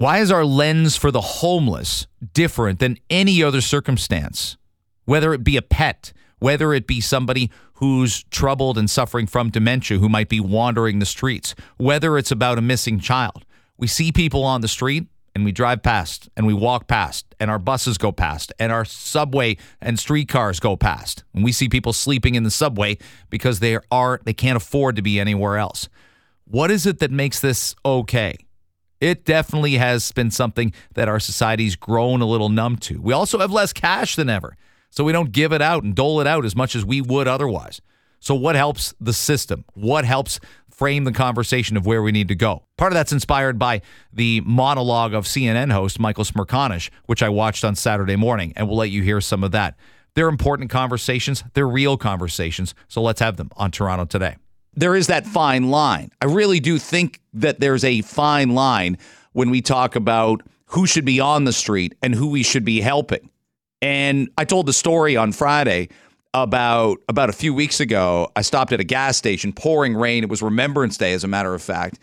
Why is our lens for the homeless different than any other circumstance? Whether it be a pet, whether it be somebody who's troubled and suffering from dementia who might be wandering the streets, whether it's about a missing child. We see people on the street and we drive past and we walk past and our buses go past and our subway and streetcars go past. And we see people sleeping in the subway because they are they can't afford to be anywhere else. What is it that makes this okay? It definitely has been something that our society's grown a little numb to. We also have less cash than ever, so we don't give it out and dole it out as much as we would otherwise. So, what helps the system? What helps frame the conversation of where we need to go? Part of that's inspired by the monologue of CNN host Michael Smerconish, which I watched on Saturday morning, and we'll let you hear some of that. They're important conversations, they're real conversations, so let's have them on Toronto today there is that fine line. I really do think that there's a fine line when we talk about who should be on the street and who we should be helping. And I told the story on Friday about about a few weeks ago. I stopped at a gas station, pouring rain. It was Remembrance Day, as a matter of fact.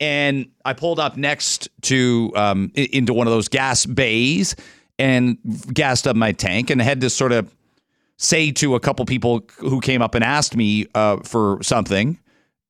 And I pulled up next to um, into one of those gas bays and gassed up my tank and had to sort of say to a couple people who came up and asked me uh, for something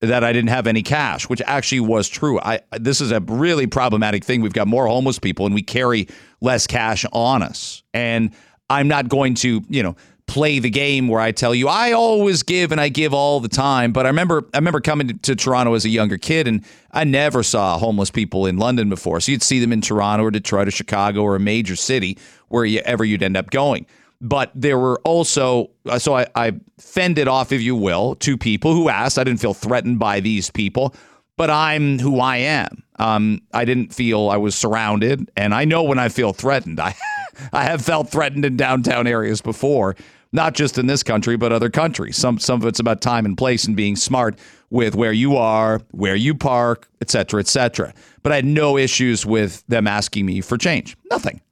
that I didn't have any cash, which actually was true. I this is a really problematic thing. We've got more homeless people and we carry less cash on us. And I'm not going to, you know, play the game where I tell you I always give and I give all the time. But I remember I remember coming to, to Toronto as a younger kid and I never saw homeless people in London before. So you'd see them in Toronto or Detroit or Chicago or a major city wherever you'd end up going but there were also uh, so I, I fended off, if you will, two people who asked. I didn't feel threatened by these people, but I'm who I am. Um, I didn't feel I was surrounded, and I know when I feel threatened. I I have felt threatened in downtown areas before, not just in this country, but other countries. Some some of it's about time and place and being smart with where you are, where you park, et cetera, et cetera. But I had no issues with them asking me for change. Nothing.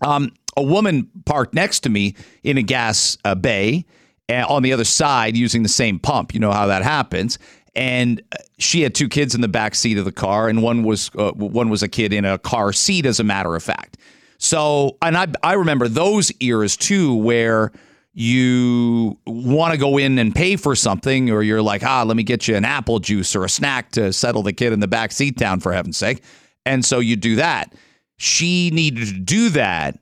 Um, a woman parked next to me in a gas uh, bay uh, on the other side using the same pump. You know how that happens. And uh, she had two kids in the back seat of the car, and one was uh, one was a kid in a car seat, as a matter of fact. So, and I I remember those eras too, where you want to go in and pay for something, or you're like, ah, let me get you an apple juice or a snack to settle the kid in the back seat down, for heaven's sake. And so you do that. She needed to do that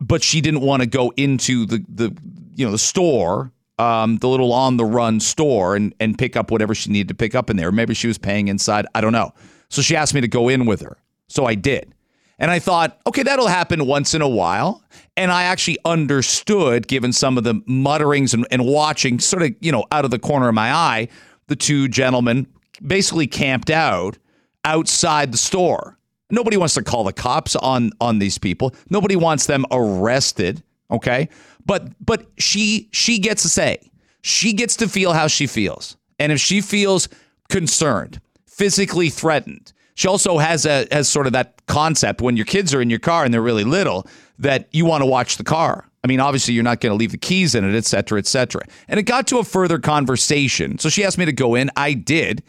but she didn't want to go into the the you know the store um, the little on the run store and and pick up whatever she needed to pick up in there. Maybe she was paying inside. I don't know. So she asked me to go in with her. So I did. And I thought, okay, that'll happen once in a while. And I actually understood, given some of the mutterings and, and watching, sort of, you know, out of the corner of my eye, the two gentlemen basically camped out outside the store. Nobody wants to call the cops on on these people. Nobody wants them arrested, okay? But but she she gets to say. She gets to feel how she feels. And if she feels concerned, physically threatened, she also has a has sort of that concept when your kids are in your car and they're really little that you want to watch the car. I mean, obviously, you're not going to leave the keys in it, et cetera, et cetera. And it got to a further conversation. So she asked me to go in. I did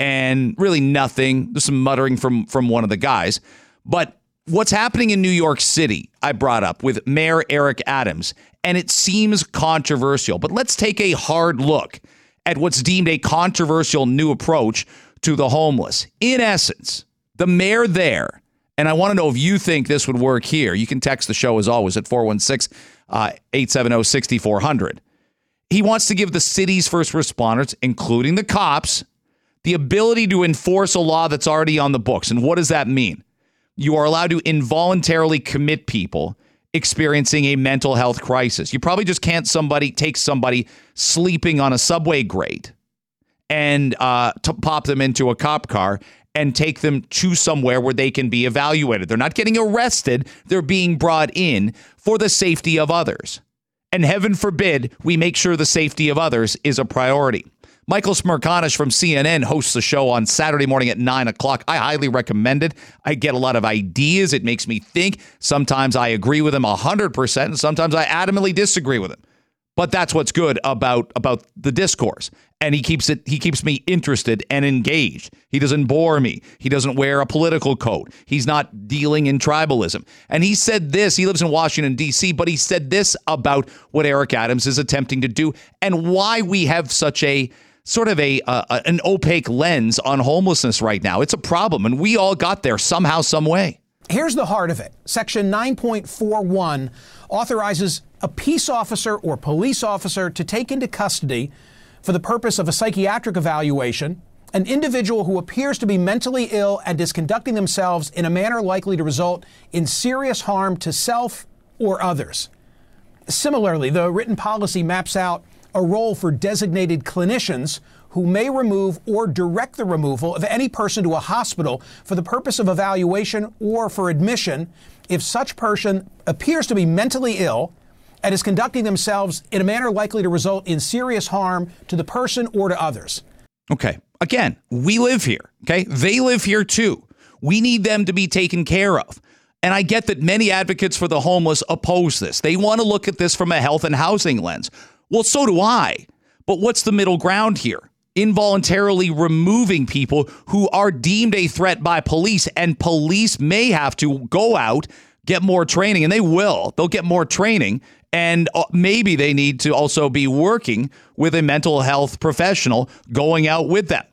and really nothing. There's some muttering from from one of the guys. But what's happening in New York City, I brought up with Mayor Eric Adams, and it seems controversial. But let's take a hard look at what's deemed a controversial new approach to the homeless. In essence, the mayor there, and I want to know if you think this would work here. You can text the show as always at 416 uh, 870 6400. He wants to give the city's first responders, including the cops, the ability to enforce a law that's already on the books. And what does that mean? You are allowed to involuntarily commit people experiencing a mental health crisis. You probably just can't somebody take somebody sleeping on a subway grate and uh, to pop them into a cop car and take them to somewhere where they can be evaluated. They're not getting arrested, they're being brought in for the safety of others. And heaven forbid we make sure the safety of others is a priority. Michael Smerconish from CNN hosts the show on Saturday morning at 9 o'clock. I highly recommend it. I get a lot of ideas. It makes me think. Sometimes I agree with him 100%, and sometimes I adamantly disagree with him. But that's what's good about about the discourse. And he keeps it he keeps me interested and engaged. He doesn't bore me. He doesn't wear a political coat. He's not dealing in tribalism. And he said this, he lives in Washington D.C., but he said this about what Eric Adams is attempting to do and why we have such a sort of a uh, an opaque lens on homelessness right now. It's a problem and we all got there somehow some way. Here's the heart of it. Section 9.41 authorizes a peace officer or police officer to take into custody for the purpose of a psychiatric evaluation an individual who appears to be mentally ill and is conducting themselves in a manner likely to result in serious harm to self or others. Similarly, the written policy maps out a role for designated clinicians who may remove or direct the removal of any person to a hospital for the purpose of evaluation or for admission if such person appears to be mentally ill and is conducting themselves in a manner likely to result in serious harm to the person or to others. Okay. Again, we live here. Okay. They live here too. We need them to be taken care of. And I get that many advocates for the homeless oppose this. They want to look at this from a health and housing lens. Well, so do I. But what's the middle ground here? Involuntarily removing people who are deemed a threat by police, and police may have to go out, get more training, and they will. They'll get more training and uh, maybe they need to also be working with a mental health professional going out with them.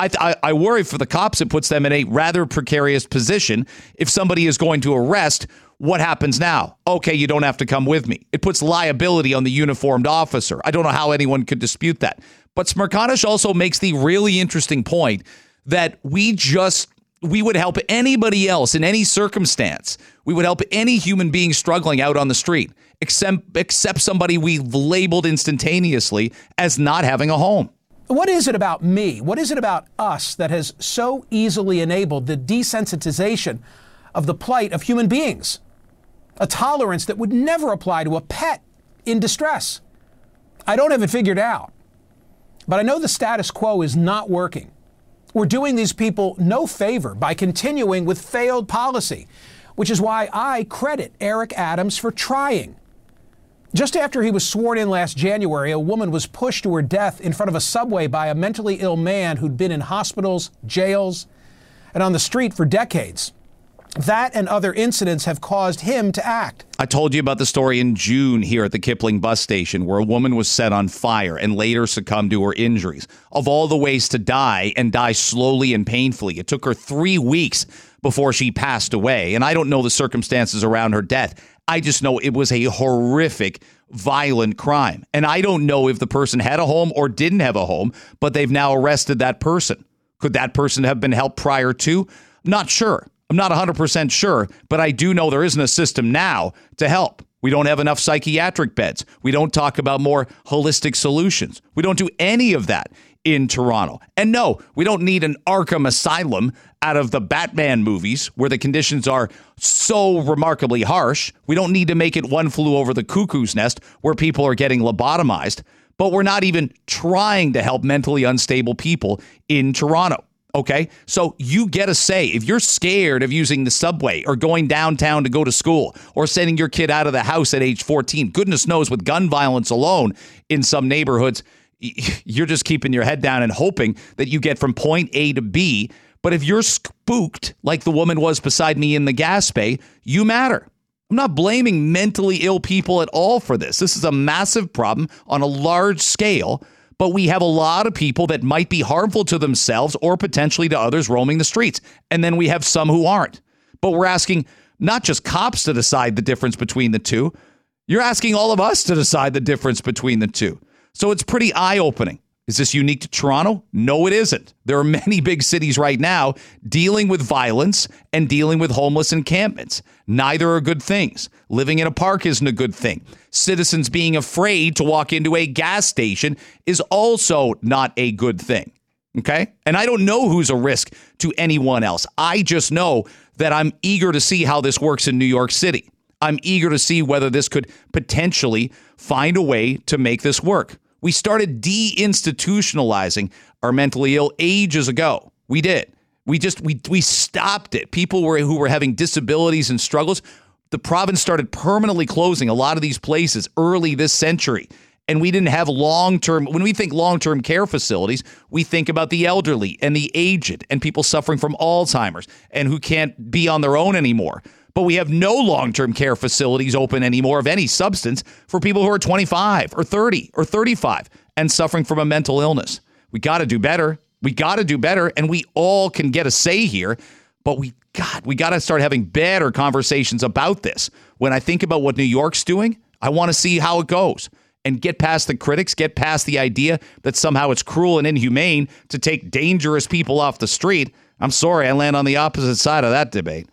I, I, I, worry for the cops, it puts them in a rather precarious position. If somebody is going to arrest, what happens now? Okay, you don't have to come with me. It puts liability on the uniformed officer. I don't know how anyone could dispute that. But Smerconish also makes the really interesting point that we just we would help anybody else in any circumstance. We would help any human being struggling out on the street, except, except somebody we've labeled instantaneously as not having a home. What is it about me? What is it about us that has so easily enabled the desensitization of the plight of human beings? A tolerance that would never apply to a pet in distress. I don't have it figured out, but I know the status quo is not working. We're doing these people no favor by continuing with failed policy, which is why I credit Eric Adams for trying. Just after he was sworn in last January, a woman was pushed to her death in front of a subway by a mentally ill man who'd been in hospitals, jails, and on the street for decades. That and other incidents have caused him to act. I told you about the story in June here at the Kipling bus station where a woman was set on fire and later succumbed to her injuries. Of all the ways to die and die slowly and painfully, it took her three weeks before she passed away. And I don't know the circumstances around her death. I just know it was a horrific, violent crime. And I don't know if the person had a home or didn't have a home, but they've now arrested that person. Could that person have been helped prior to? Not sure. I'm not 100% sure, but I do know there isn't a system now to help. We don't have enough psychiatric beds. We don't talk about more holistic solutions. We don't do any of that in Toronto. And no, we don't need an Arkham Asylum out of the Batman movies where the conditions are so remarkably harsh. We don't need to make it one flew over the cuckoo's nest where people are getting lobotomized. But we're not even trying to help mentally unstable people in Toronto. Okay. So you get a say. If you're scared of using the subway or going downtown to go to school or sending your kid out of the house at age 14, goodness knows with gun violence alone in some neighborhoods, you're just keeping your head down and hoping that you get from point A to B. But if you're spooked like the woman was beside me in the gas bay, you matter. I'm not blaming mentally ill people at all for this. This is a massive problem on a large scale but we have a lot of people that might be harmful to themselves or potentially to others roaming the streets. And then we have some who aren't. But we're asking not just cops to decide the difference between the two, you're asking all of us to decide the difference between the two. So it's pretty eye opening. Is this unique to Toronto? No, it isn't. There are many big cities right now dealing with violence and dealing with homeless encampments. Neither are good things. Living in a park isn't a good thing. Citizens being afraid to walk into a gas station is also not a good thing. Okay? And I don't know who's a risk to anyone else. I just know that I'm eager to see how this works in New York City. I'm eager to see whether this could potentially find a way to make this work. We started deinstitutionalizing our mentally ill ages ago. We did. We just we we stopped it. People were who were having disabilities and struggles. The province started permanently closing a lot of these places early this century. and we didn't have long term, when we think long term care facilities, we think about the elderly and the aged and people suffering from Alzheimer's and who can't be on their own anymore. But we have no long term care facilities open anymore of any substance for people who are 25 or 30 or 35 and suffering from a mental illness. We got to do better. We got to do better. And we all can get a say here. But we, God, we got to start having better conversations about this. When I think about what New York's doing, I want to see how it goes and get past the critics, get past the idea that somehow it's cruel and inhumane to take dangerous people off the street. I'm sorry, I land on the opposite side of that debate.